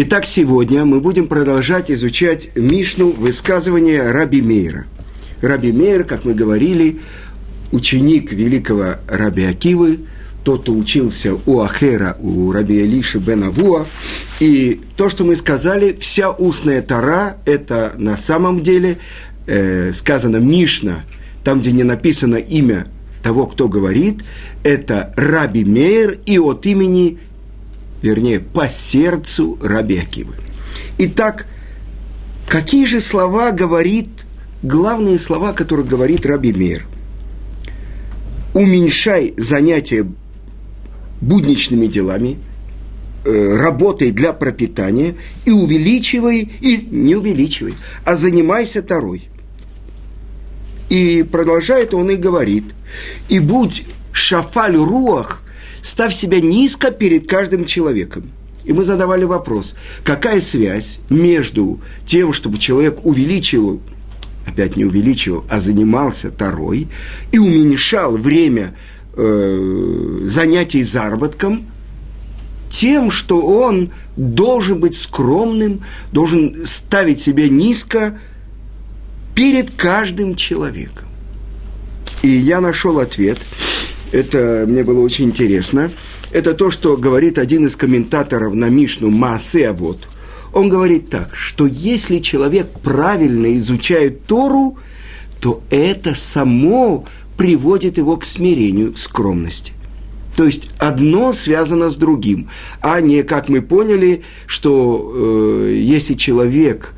Итак, сегодня мы будем продолжать изучать Мишну высказывания Раби Мейра. Раби Мейр, как мы говорили, ученик великого Раби Акивы, тот, кто учился у Ахера, у Раби Элиши бен Авуа. И то, что мы сказали, вся устная Тара, это на самом деле э, сказано Мишна, там, где не написано имя того, кто говорит, это Раби Мейр и от имени вернее, по сердцу Раби Акивы. Итак, какие же слова говорит, главные слова, которые говорит Раби Мейр? Уменьшай занятия будничными делами, э, работай для пропитания и увеличивай, и не увеличивай, а занимайся Тарой. И продолжает он и говорит, и будь шафаль руах – ставь себя низко перед каждым человеком. И мы задавали вопрос, какая связь между тем, чтобы человек увеличил, опять не увеличивал, а занимался тарой, и уменьшал время э, занятий заработком, тем, что он должен быть скромным, должен ставить себя низко перед каждым человеком. И я нашел ответ – это мне было очень интересно, это то, что говорит один из комментаторов на Мишну Маасе вот. Он говорит так, что если человек правильно изучает Тору, то это само приводит его к смирению, скромности. То есть одно связано с другим, а не, как мы поняли, что э, если человек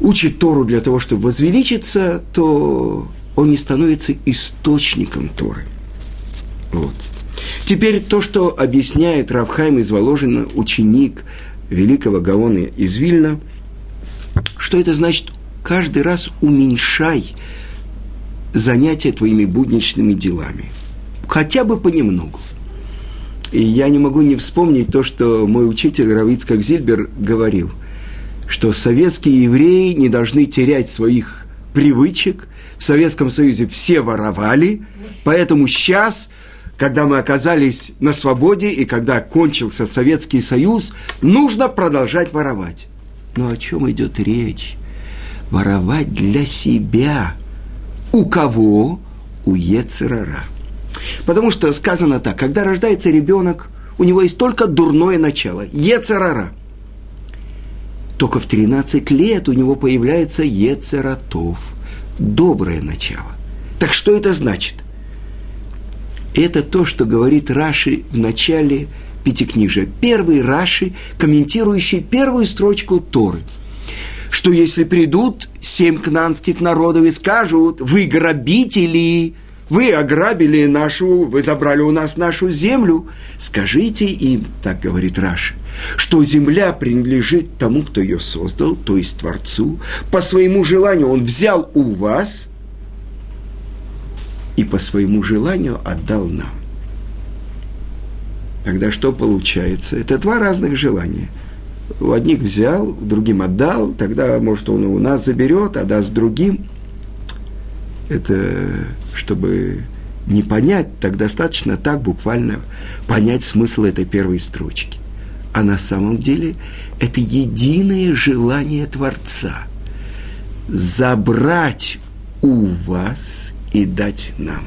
учит Тору для того, чтобы возвеличиться, то он не становится источником Торы. Вот. Теперь то, что объясняет Равхайм из Воложина, ученик великого Гаона из Вильна, что это значит каждый раз уменьшай занятия твоими будничными делами. Хотя бы понемногу. И я не могу не вспомнить то, что мой учитель Равицкак Зильбер говорил, что советские евреи не должны терять своих привычек – в Советском Союзе все воровали, поэтому сейчас, когда мы оказались на свободе и когда кончился Советский Союз, нужно продолжать воровать. Но о чем идет речь? Воровать для себя. У кого? У Ецерара. Потому что сказано так, когда рождается ребенок, у него есть только дурное начало, Ецерара. Только в 13 лет у него появляется Ецератов – доброе начало. Так что это значит? Это то, что говорит Раши в начале Пятикнижия. Первый Раши, комментирующий первую строчку Торы. Что если придут семь кнанских народов и скажут, вы грабители, вы ограбили нашу, вы забрали у нас нашу землю, скажите им, так говорит Раши, что земля принадлежит тому, кто ее создал, то есть Творцу. По своему желанию он взял у вас и по своему желанию отдал нам. Тогда что получается? Это два разных желания. У одних взял, другим отдал, тогда, может, он у нас заберет, а даст другим. Это чтобы не понять, так достаточно так буквально понять смысл этой первой строчки а на самом деле это единое желание Творца забрать у вас и дать нам.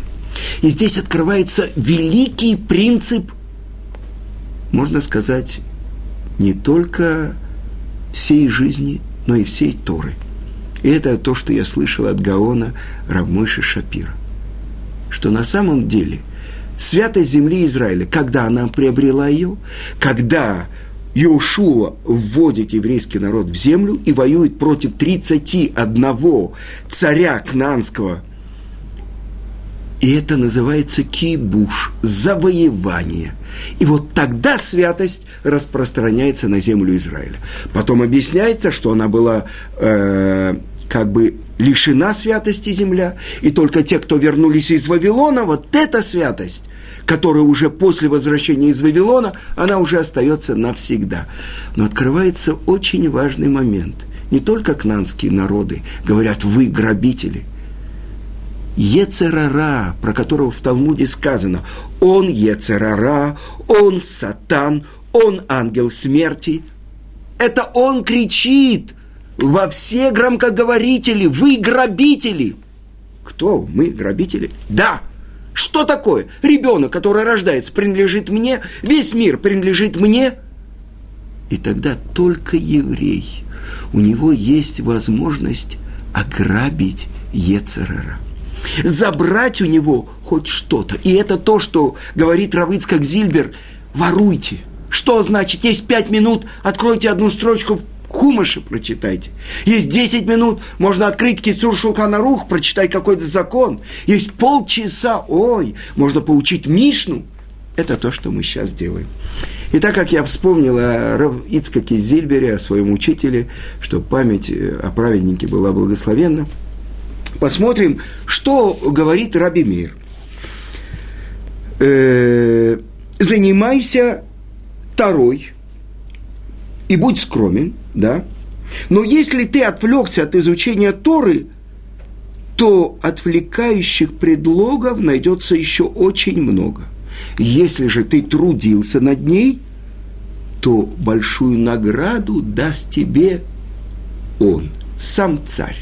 И здесь открывается великий принцип, можно сказать, не только всей жизни, но и всей Торы. И это то, что я слышал от Гаона Равмыши Шапира. Что на самом деле святость земли Израиля, когда она приобрела ее, когда Иошуа вводит еврейский народ в землю и воюет против 31 царя Кнанского. И это называется кибуш, завоевание. И вот тогда святость распространяется на землю Израиля. Потом объясняется, что она была э, как бы лишена святости земля, и только те, кто вернулись из Вавилона, вот эта святость – которая уже после возвращения из Вавилона, она уже остается навсегда. Но открывается очень важный момент. Не только кнанские народы говорят, вы грабители. Ецерара, про которого в Талмуде сказано, он Ецерара, он Сатан, он ангел смерти. Это он кричит во все громкоговорители, вы грабители. Кто? Мы грабители? Да. Что такое? Ребенок, который рождается, принадлежит мне, весь мир принадлежит мне. И тогда только еврей, у него есть возможность ограбить Ецерера забрать у него хоть что-то. И это то, что говорит Равыцкак Зильбер, воруйте. Что значит, есть пять минут, откройте одну строчку в Хумаше прочитайте. Есть 10 минут, можно открыть Кицур Шулханарух, прочитать какой-то закон. Есть полчаса, ой, можно поучить Мишну. Это то, что мы сейчас делаем. И так как я вспомнил о Ицкаке Зильбере, о своем учителе, что память о праведнике была благословенна, посмотрим, что говорит Раби Мир. Э, занимайся Тарой и будь скромен, да? Но если ты отвлекся от изучения Торы, то отвлекающих предлогов найдется еще очень много. Если же ты трудился над ней, то большую награду даст тебе он, сам царь.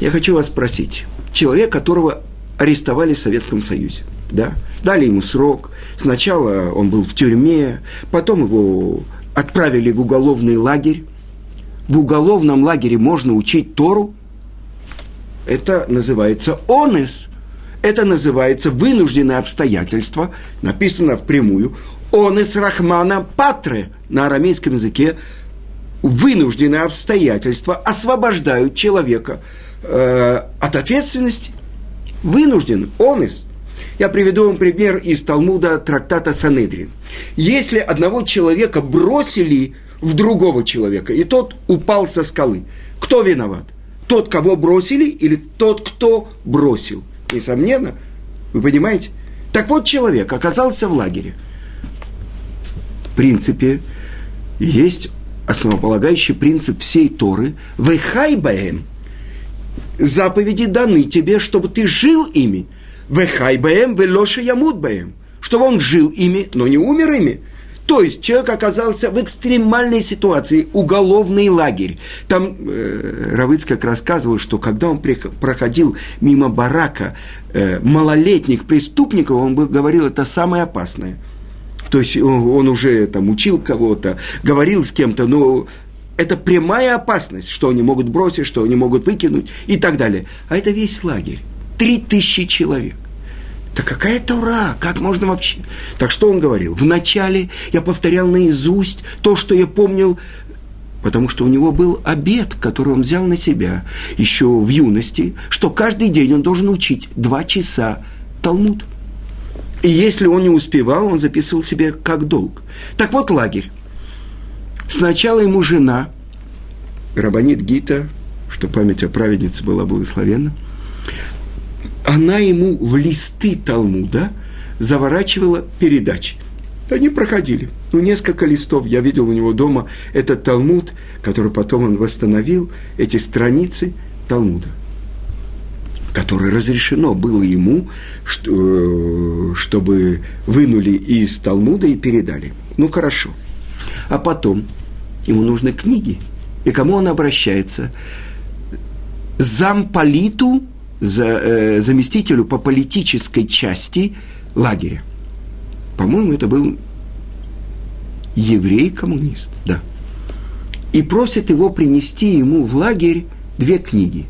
Я хочу вас спросить. Человек, которого арестовали в Советском Союзе, да, дали ему срок. Сначала он был в тюрьме, потом его отправили в уголовный лагерь. В уголовном лагере можно учить Тору. Это называется онес. Это называется вынужденное обстоятельство. Написано впрямую. Онес Рахмана Патре на арамейском языке. Вынужденные обстоятельства освобождают человека э, от ответственности. Вынужден, онес. Я приведу вам пример из Талмуда трактата Санедрин. Если одного человека бросили в другого человека, и тот упал со скалы, кто виноват? Тот, кого бросили, или тот, кто бросил? Несомненно, вы понимаете? Так вот, человек оказался в лагере. В принципе, есть основополагающий принцип всей Торы «Вехайбаем» – заповеди даны тебе, чтобы ты жил ими – Вехай баем, велоша ямут баем. Чтобы он жил ими, но не умер ими. То есть человек оказался в экстремальной ситуации, уголовный лагерь. Там э, Равыц как рассказывал, что когда он проходил мимо барака э, малолетних преступников, он бы говорил, это самое опасное. То есть он, он уже там учил кого-то, говорил с кем-то, но это прямая опасность, что они могут бросить, что они могут выкинуть и так далее. А это весь лагерь. Три тысячи человек. Да какая Тура? Как можно вообще? Так что он говорил? Вначале я повторял наизусть то, что я помнил, потому что у него был обед, который он взял на себя еще в юности, что каждый день он должен учить два часа Талмуд. И если он не успевал, он записывал себе как долг. Так вот лагерь. Сначала ему жена, Рабанит Гита, что память о праведнице была благословенна, она ему в листы Талмуда заворачивала передачи. Они проходили. Ну, несколько листов я видел у него дома. Этот Талмуд, который потом он восстановил, эти страницы Талмуда, которое разрешено было ему, что, чтобы вынули из Талмуда и передали. Ну, хорошо. А потом ему нужны книги. И кому он обращается? Замполиту за, э, заместителю по политической части лагеря. По-моему, это был еврей-коммунист, да. И просит его принести ему в лагерь две книги.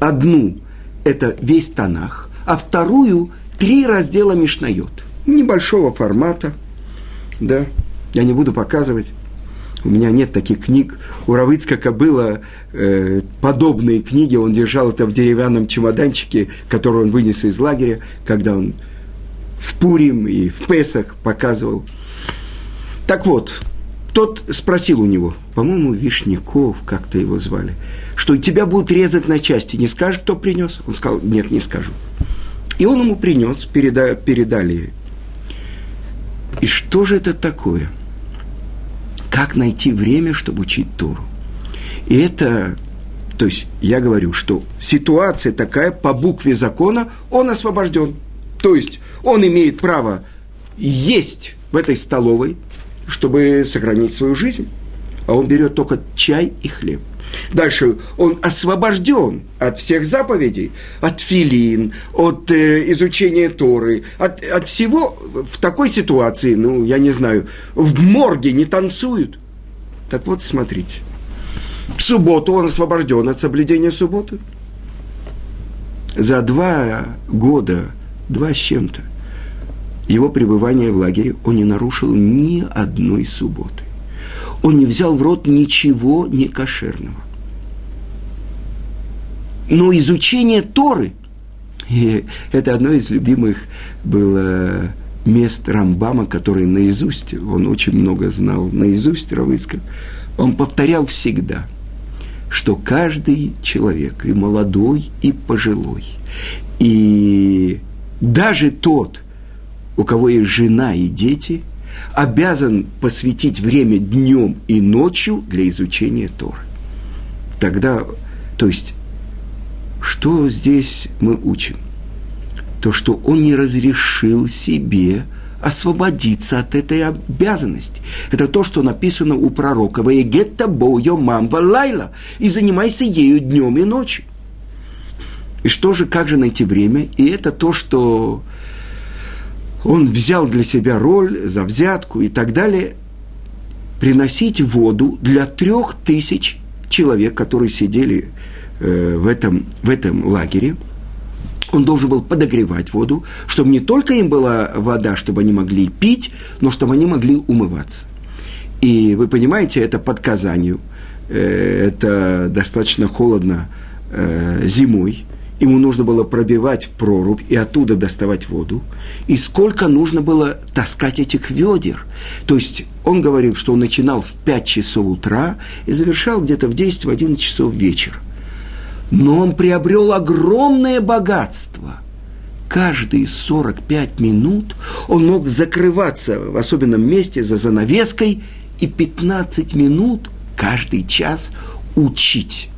Одну – это весь Танах, а вторую – три раздела Мишнайот. Небольшого формата, да, я не буду показывать. У меня нет таких книг. У Равыцкака было э, подобные книги. Он держал это в деревянном чемоданчике, который он вынес из лагеря, когда он в Пурим и в Песах показывал. Так вот, тот спросил у него, по-моему, Вишняков, как-то его звали, что тебя будут резать на части. Не скажешь, кто принес? Он сказал, нет, не скажу. И он ему принес, переда, передали. И что же это такое – как найти время, чтобы учить Тору. И это, то есть я говорю, что ситуация такая, по букве закона он освобожден. То есть он имеет право есть в этой столовой, чтобы сохранить свою жизнь. А он берет только чай и хлеб. Дальше он освобожден от всех заповедей, от филин, от э, изучения Торы, от, от всего в такой ситуации, ну, я не знаю, в морге не танцуют. Так вот, смотрите. В субботу он освобожден от соблюдения субботы. За два года, два с чем-то, его пребывания в лагере он не нарушил ни одной субботы он не взял в рот ничего некошерного. Но изучение Торы, и это одно из любимых было мест Рамбама, который наизусть, он очень много знал наизусть Равыцкак, он повторял всегда, что каждый человек, и молодой, и пожилой, и даже тот, у кого есть жена и дети – обязан посвятить время днем и ночью для изучения Торы. Тогда, то есть, что здесь мы учим? То, что он не разрешил себе освободиться от этой обязанности. Это то, что написано у пророка «Ваегетта бойо мамба лайла» и занимайся ею днем и ночью. И что же, как же найти время? И это то, что он взял для себя роль за взятку и так далее, приносить воду для трех тысяч человек, которые сидели э, в, этом, в этом лагере. Он должен был подогревать воду, чтобы не только им была вода, чтобы они могли пить, но чтобы они могли умываться. И вы понимаете, это под Казанью, э, это достаточно холодно э, зимой, ему нужно было пробивать в прорубь и оттуда доставать воду, и сколько нужно было таскать этих ведер. То есть он говорил, что он начинал в 5 часов утра и завершал где-то в 10-11 часов вечера. Но он приобрел огромное богатство. Каждые 45 минут он мог закрываться в особенном месте за занавеской и 15 минут каждый час учить.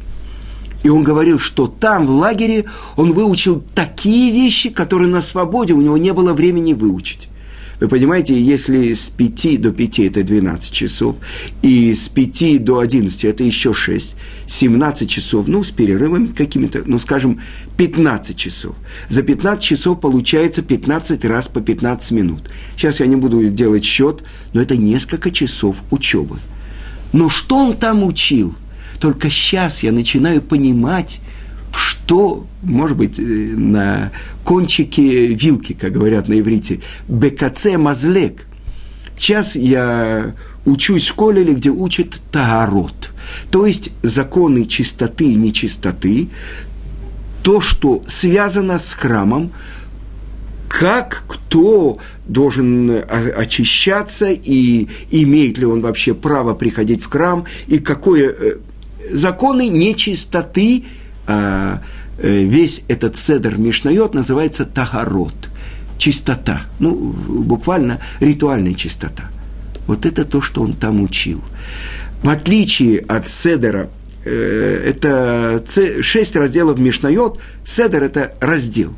И он говорил, что там, в лагере, он выучил такие вещи, которые на свободе у него не было времени выучить. Вы понимаете, если с 5 до 5 это 12 часов, и с 5 до 11 это еще 6, 17 часов, ну, с перерывами какими-то, ну, скажем, 15 часов. За 15 часов получается 15 раз по 15 минут. Сейчас я не буду делать счет, но это несколько часов учебы. Но что он там учил – только сейчас я начинаю понимать, что, может быть, э, на кончике вилки, как говорят на иврите, БКЦ мазлек. Сейчас я учусь в колеле, где учат таарот, то есть законы чистоты и нечистоты, то, что связано с храмом, как кто должен э, очищаться и имеет ли он вообще право приходить в храм и какое э, законы нечистоты, а, э, весь этот седер Мишнает называется тахарот, чистота, ну, буквально ритуальная чистота. Вот это то, что он там учил. В отличие от седера, э, это шесть разделов Мишнает, седер – это раздел.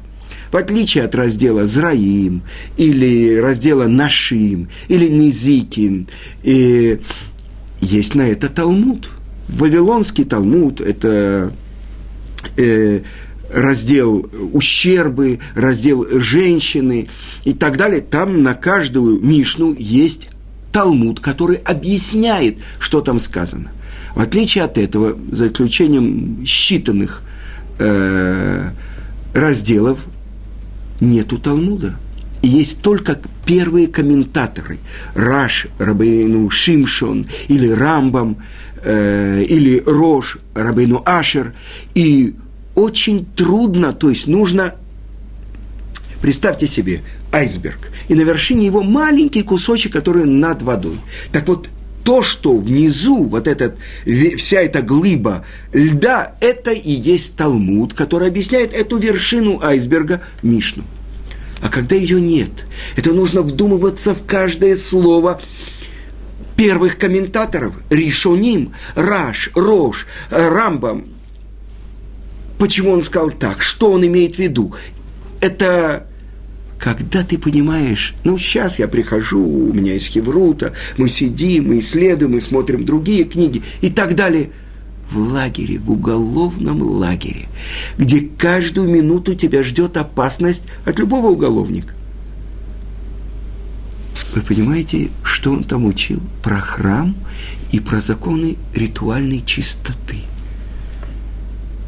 В отличие от раздела Зраим, или раздела Нашим, или Низикин, и есть на это Талмуд – Вавилонский Талмуд – это э, раздел ущербы, раздел женщины и так далее. Там на каждую Мишну есть Талмуд, который объясняет, что там сказано. В отличие от этого, за исключением считанных э, разделов, нету Талмуда. И есть только первые комментаторы. Раш, Рабейну Шимшон или Рамбам – э, или Рош, Рабейну Ашер, и очень трудно, то есть нужно, представьте себе, айсберг, и на вершине его маленький кусочек, который над водой. Так вот, то, что внизу, вот этот, вся эта глыба льда, это и есть Талмуд, который объясняет эту вершину айсберга Мишну. А когда ее нет, это нужно вдумываться в каждое слово, первых комментаторов, Ришоним, Раш, Рош, э, Рамбам. Почему он сказал так? Что он имеет в виду? Это когда ты понимаешь, ну, сейчас я прихожу, у меня есть Хеврута, мы сидим, мы исследуем, мы смотрим другие книги и так далее. В лагере, в уголовном лагере, где каждую минуту тебя ждет опасность от любого уголовника. Вы понимаете, что он там учил? Про храм и про законы ритуальной чистоты.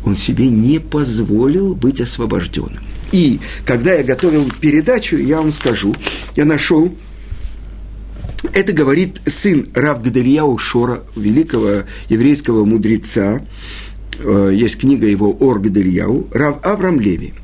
Он себе не позволил быть освобожденным. И когда я готовил передачу, я вам скажу, я нашел, это говорит сын Рав Гадельяу Шора, великого еврейского мудреца, э, есть книга его Ор Гадельяу, Рав Авram Леви.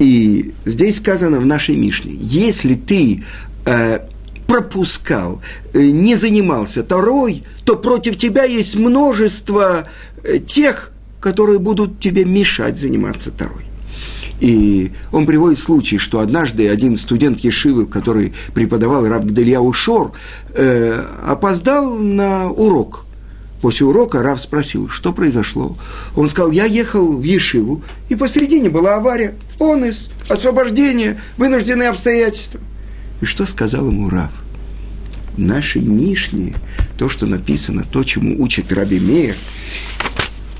И здесь сказано в нашей Мишне, если ты э, пропускал, э, не занимался Торой, то против тебя есть множество э, тех, которые будут тебе мешать заниматься Торой. И он приводит случай, что однажды один студент Ешивы, который преподавал Раб Гдельяу Шор, э, опоздал на урок. После урока Рав спросил, что произошло. Он сказал, я ехал в Ешиву, и посередине была авария, онес, освобождение, вынужденные обстоятельства. И что сказал ему Рав? В нашей Мишне, то, что написано, то, чему учит Раби Мейер,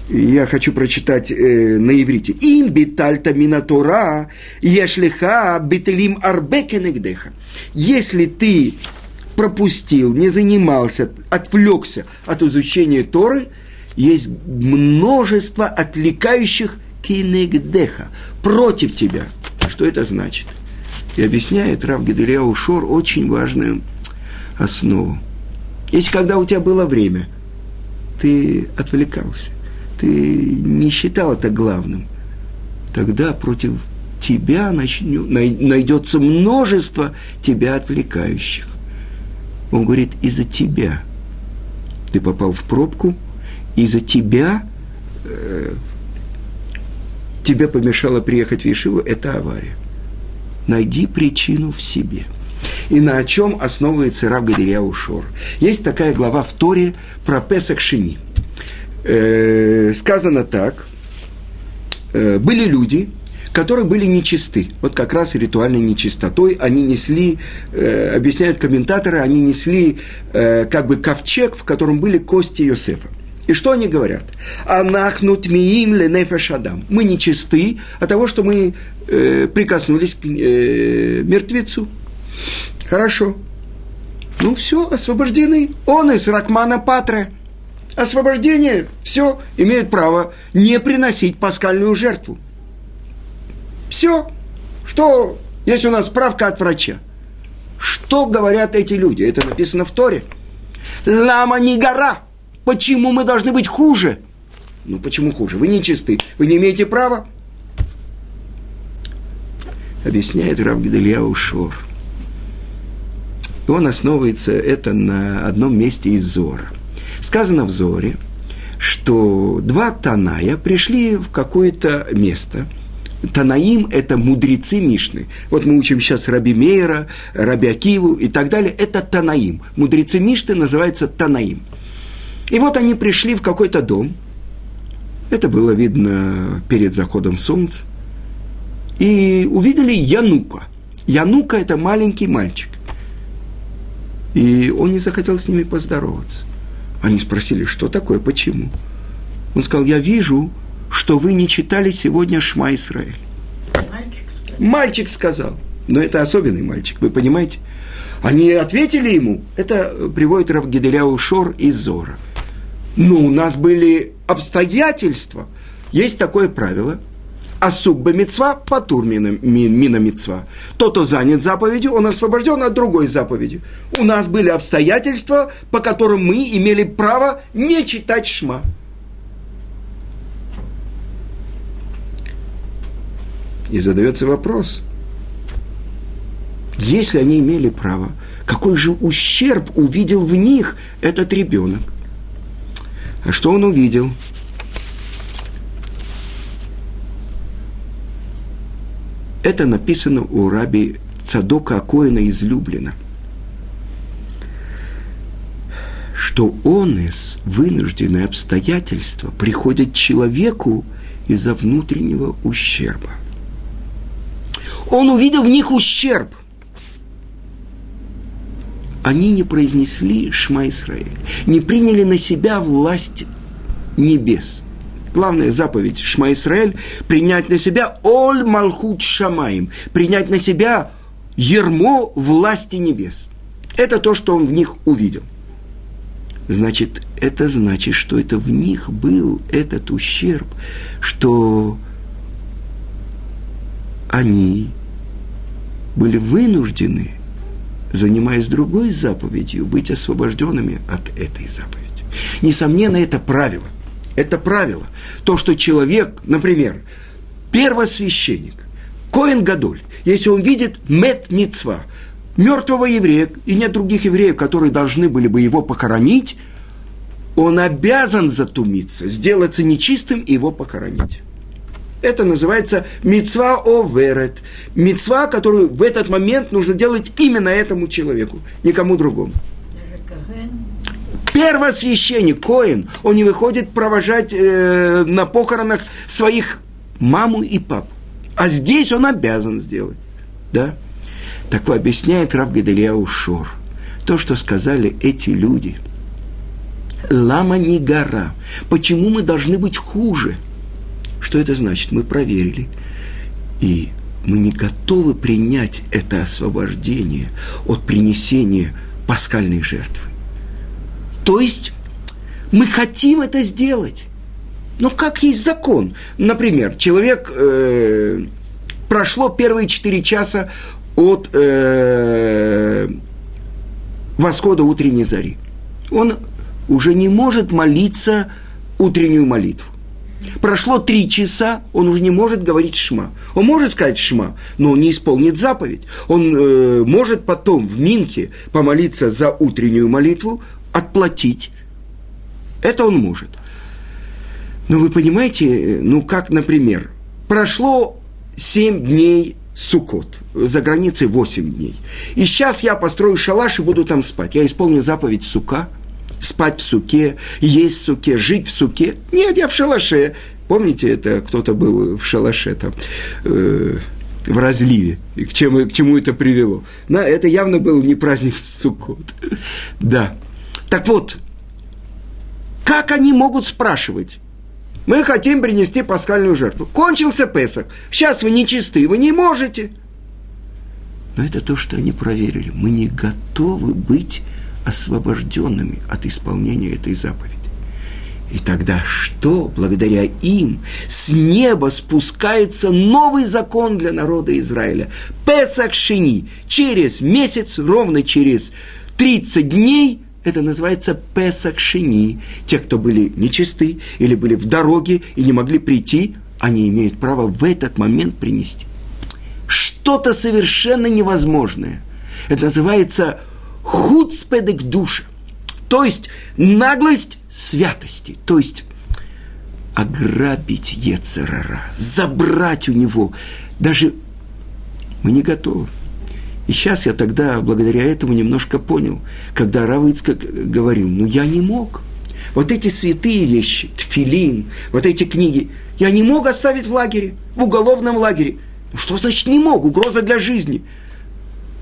я хочу прочитать э, на иврите. Им битальта минатора ешлиха бителим арбекенегдеха. Если ты пропустил, не занимался, отвлекся от изучения Торы, есть множество отвлекающих кинегдеха против тебя. Что это значит? И объясняет Рав Геделяу Шор очень важную основу. Если когда у тебя было время, ты отвлекался, ты не считал это главным, тогда против тебя начнет, найдется множество тебя отвлекающих. Он говорит, из-за тебя ты попал в пробку, из-за тебя э, тебе помешало приехать в Ешиву, это авария. Найди причину в себе. И на чем основывается Рав Гадирьяу Шор. Есть такая глава в Торе про Песах Шини – э, сказано так, э, были люди, которые были нечисты, вот как раз ритуальной нечистотой, они несли, э, объясняют комментаторы, они несли э, как бы ковчег, в котором были кости Йосефа. И что они говорят? Анахнут миим ленефешадам. Мы нечисты от того, что мы э, прикоснулись к э, мертвецу. Хорошо. Ну все, освобождены. Он из Ракмана Патре освобождение, все, имеет право не приносить паскальную жертву. Все. Что, есть у нас справка от врача. Что говорят эти люди? Это написано в Торе. Лама не гора. Почему мы должны быть хуже? Ну, почему хуже? Вы не чисты. Вы не имеете права. Объясняет Рав Гидельяу Шор. И он основывается это на одном месте из Зора – Сказано в Зоре, что два Таная пришли в какое-то место. Танаим – это мудрецы Мишны. Вот мы учим сейчас Раби Мейера, Раби Акиву и так далее. Это Танаим. Мудрецы Мишны называются Танаим. И вот они пришли в какой-то дом. Это было видно перед заходом солнца. И увидели Янука. Янука – это маленький мальчик. И он не захотел с ними поздороваться. Они спросили, что такое, почему? Он сказал, я вижу, что вы не читали сегодня Шма Исраэль. Мальчик сказал. Мальчик сказал. Но это особенный мальчик, вы понимаете? Они ответили ему, это приводит Равгиделяу Шор из Зора. Но у нас были обстоятельства. Есть такое правило – а субба мецва патур мина, мина. Тот, кто занят заповедью, он освобожден от другой заповеди. У нас были обстоятельства, по которым мы имели право не читать шма. И задается вопрос, если они имели право, какой же ущерб увидел в них этот ребенок? А что он увидел? Это написано у раби Цадока Акоина из Люблина, что он из вынужденные обстоятельства приходит человеку из-за внутреннего ущерба. Он увидел в них ущерб. Они не произнесли Шма Исраэль, не приняли на себя власть небес. Главная заповедь Шма Исраэль – принять на себя Оль Малхут Шамаем, принять на себя ермо власти небес. Это то, что он в них увидел. Значит, это значит, что это в них был этот ущерб, что они были вынуждены, занимаясь другой заповедью, быть освобожденными от этой заповеди. Несомненно, это правило. Это правило. То, что человек, например, первосвященник, Коин Гадоль, если он видит мет мицва, мертвого еврея, и нет других евреев, которые должны были бы его похоронить, он обязан затумиться, сделаться нечистым и его похоронить. Это называется мецва оверет. Мецва, которую в этот момент нужно делать именно этому человеку, никому другому. Первосвященник, Коин, он не выходит провожать э, на похоронах своих маму и папу. А здесь он обязан сделать. Да? Так объясняет Рав Гадалия Шор. То, что сказали эти люди. Лама не гора. Почему мы должны быть хуже? Что это значит? Мы проверили. И мы не готовы принять это освобождение от принесения пасхальной жертвы. То есть мы хотим это сделать. Но как есть закон? Например, человек э, прошло первые четыре часа от э, восхода утренней зари. Он уже не может молиться утреннюю молитву. Прошло три часа, он уже не может говорить шма. Он может сказать шма, но не исполнит заповедь. Он э, может потом в Минхе помолиться за утреннюю молитву, отплатить. Это он может. Но вы понимаете, ну как, например, прошло семь дней Сукот, за границей 8 дней. И сейчас я построю шалаш и буду там спать. Я исполню заповедь сука, спать в суке, есть в суке, жить в суке. Нет, я в шалаше. Помните, это кто-то был в шалаше там, э, в разливе. И к чему, к чему это привело? На, это явно был не праздник Суккот. Да. Так вот, как они могут спрашивать? Мы хотим принести пасхальную жертву. Кончился Песах. Сейчас вы нечисты, вы не можете. Но это то, что они проверили. Мы не готовы быть освобожденными от исполнения этой заповеди. И тогда что? Благодаря им с неба спускается новый закон для народа Израиля. Песах Шини. Через месяц, ровно через 30 дней, это называется Песах Шини. Те, кто были нечисты или были в дороге и не могли прийти, они имеют право в этот момент принести. Что-то совершенно невозможное. Это называется хуцпедек душа. То есть наглость святости. То есть ограбить Ецерара, забрать у него. Даже мы не готовы. И сейчас я тогда, благодаря этому, немножко понял, когда Равыцкак говорил, ну я не мог. Вот эти святые вещи, тфилин, вот эти книги, я не мог оставить в лагере, в уголовном лагере. Ну что значит не мог? Угроза для жизни.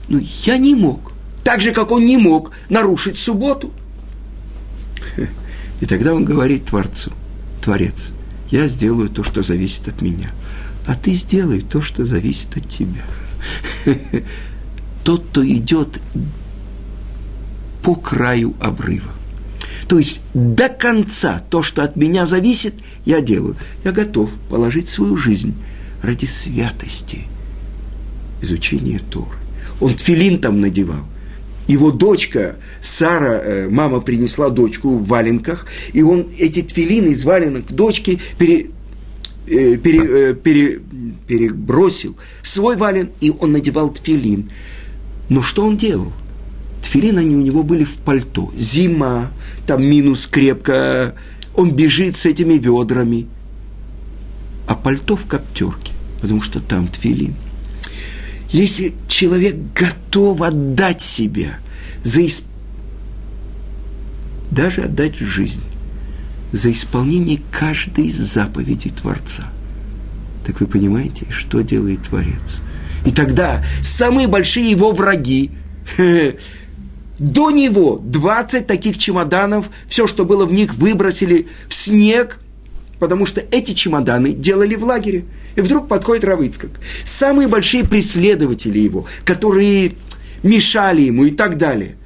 Ну я не мог так же, как он не мог нарушить субботу. И тогда он говорит Творцу, Творец, я сделаю то, что зависит от меня, а ты сделай то, что зависит от тебя. Тот, кто идет по краю обрыва. То есть до конца то, что от меня зависит, я делаю. Я готов положить свою жизнь ради святости изучения Торы. Он тфилин там надевал – его дочка Сара, э, мама принесла дочку в валенках, и он эти твилины из валенок дочки пере, э, пере, э, пере, перебросил свой вален, и он надевал тфилин. Но что он делал? Тфилин, они у него были в пальто. Зима, там минус крепко, он бежит с этими ведрами. А пальто в коптерке, потому что там тфилин – если человек готов отдать себя, за исп... даже отдать жизнь, за исполнение каждой из заповедей Творца, так вы понимаете, что делает Творец? И тогда самые большие его враги, до него 20 таких чемоданов, все, что было в них, выбросили в снег, потому что эти чемоданы делали в лагере. И вдруг подходит Равыцкак. Самые большие преследователи его, которые мешали ему и так далее.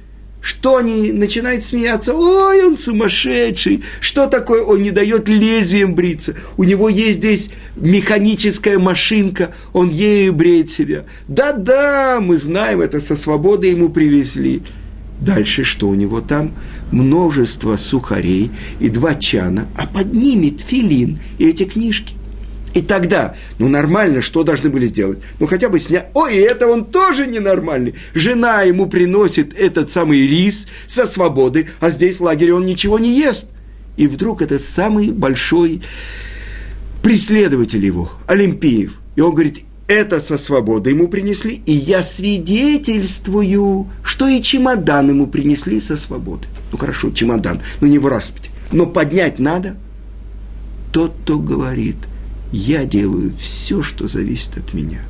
Что они начинают смеяться? Ой, он сумасшедший. Что такое? Он не дает лезвием бриться. У него есть здесь механическая машинка, он ею бреет себя. Да-да, мы знаем, это со свободы ему привезли. Дальше что у него там? Множество сухарей и два чана, а под ними филин и эти книжки. И тогда, ну нормально, что должны были сделать? Ну хотя бы снять. Ой, это он тоже ненормальный. Жена ему приносит этот самый рис со свободы, а здесь в лагере он ничего не ест. И вдруг это самый большой преследователь его, Олимпиев. И он говорит, это со свободы ему принесли, и я свидетельствую, что и чемодан ему принесли со свободы. Ну хорошо, чемодан, но не в. Но поднять надо. Тот, кто говорит – я делаю все, что зависит от меня.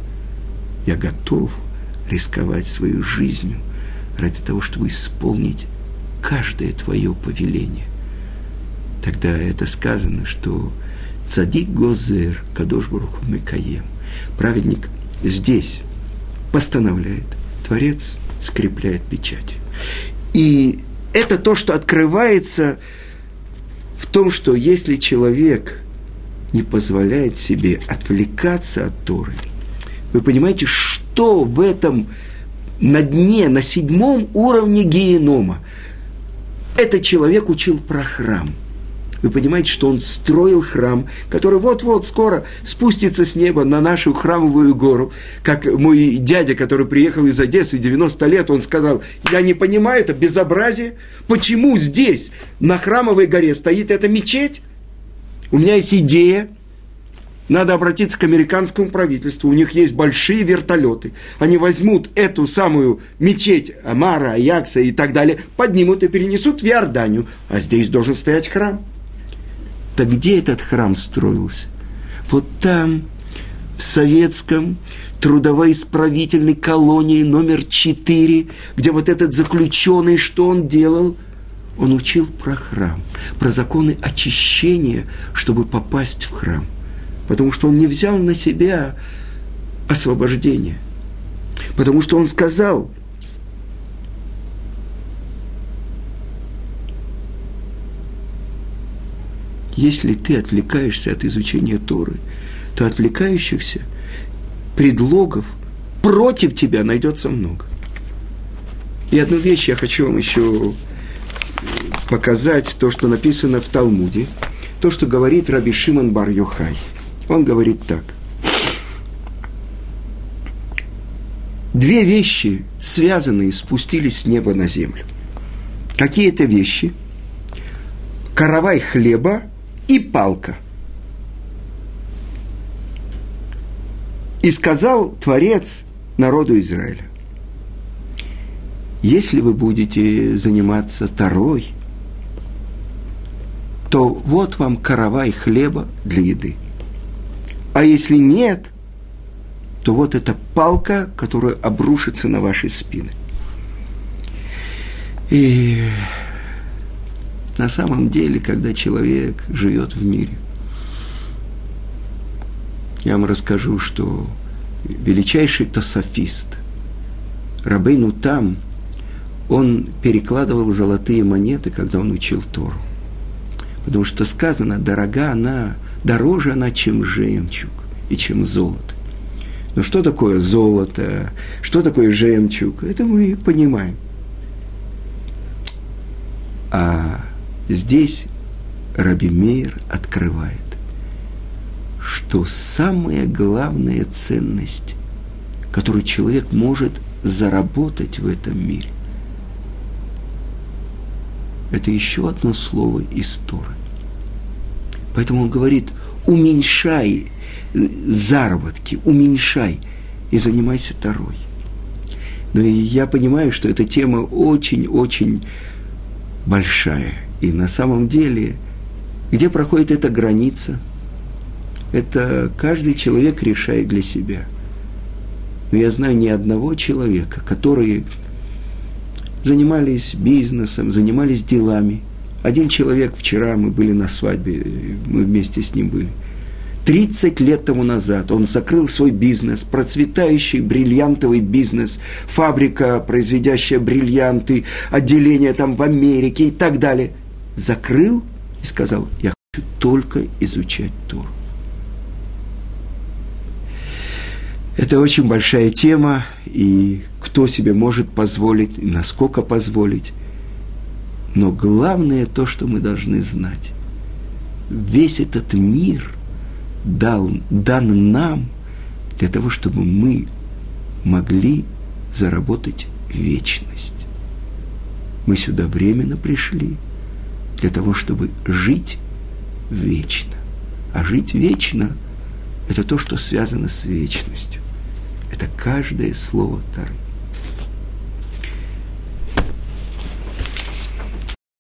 Я готов рисковать свою жизнью ради того, чтобы исполнить каждое твое повеление. Тогда это сказано, что цадик гозер кадош баруху мекаем. Праведник здесь постановляет, Творец скрепляет печать. И это то, что открывается в том, что если человек не позволяет себе отвлекаться от Торы. Вы понимаете, что в этом на дне, на седьмом уровне генома? Этот человек учил про храм. Вы понимаете, что он строил храм, который вот-вот скоро спустится с неба на нашу храмовую гору. Как мой дядя, который приехал из Одессы 90 лет, он сказал, я не понимаю, это безобразие. Почему здесь, на храмовой горе, стоит эта мечеть? У меня есть идея, надо обратиться к американскому правительству. У них есть большие вертолеты. Они возьмут эту самую мечеть Амара, Аякса и так далее, поднимут и перенесут в Иорданию. А здесь должен стоять храм. Так где этот храм строился? Вот там, в советском трудово-исправительной колонии номер 4, где вот этот заключенный, что он делал – он учил про храм, про законы очищения, чтобы попасть в храм. Потому что он не взял на себя освобождение. Потому что он сказал, если ты отвлекаешься от изучения Торы, то отвлекающихся предлогов против тебя найдется много. И одну вещь я хочу вам еще показать то, что написано в Талмуде, то, что говорит Раби Шимон бар Йохай. Он говорит так. Две вещи, связанные, спустились с неба на землю. Какие это вещи? Каравай хлеба и палка. И сказал Творец народу Израиля, если вы будете заниматься Тарой, то вот вам каравай хлеба для еды. А если нет, то вот эта палка, которая обрушится на ваши спины. И на самом деле, когда человек живет в мире, я вам расскажу, что величайший тософист, Рабейну там, он перекладывал золотые монеты, когда он учил Тору. Потому что сказано, дорога она, дороже она, чем жемчуг и чем золото. Но что такое золото, что такое жемчуг, это мы понимаем. А здесь Раби Мейер открывает, что самая главная ценность, которую человек может заработать в этом мире, это еще одно слово из Торы. Поэтому он говорит, уменьшай заработки, уменьшай и занимайся второй. Но я понимаю, что эта тема очень-очень большая. И на самом деле, где проходит эта граница, это каждый человек решает для себя. Но я знаю ни одного человека, которые занимались бизнесом, занимались делами. Один человек вчера, мы были на свадьбе, мы вместе с ним были. 30 лет тому назад он закрыл свой бизнес, процветающий бриллиантовый бизнес, фабрика, произведящая бриллианты, отделение там в Америке и так далее. Закрыл и сказал, я хочу только изучать Тору. Это очень большая тема, и кто себе может позволить, и насколько позволить. Но главное то, что мы должны знать. Весь этот мир дал, дан нам для того, чтобы мы могли заработать вечность. Мы сюда временно пришли для того, чтобы жить вечно. А жить вечно – это то, что связано с вечностью. Это каждое слово Тары.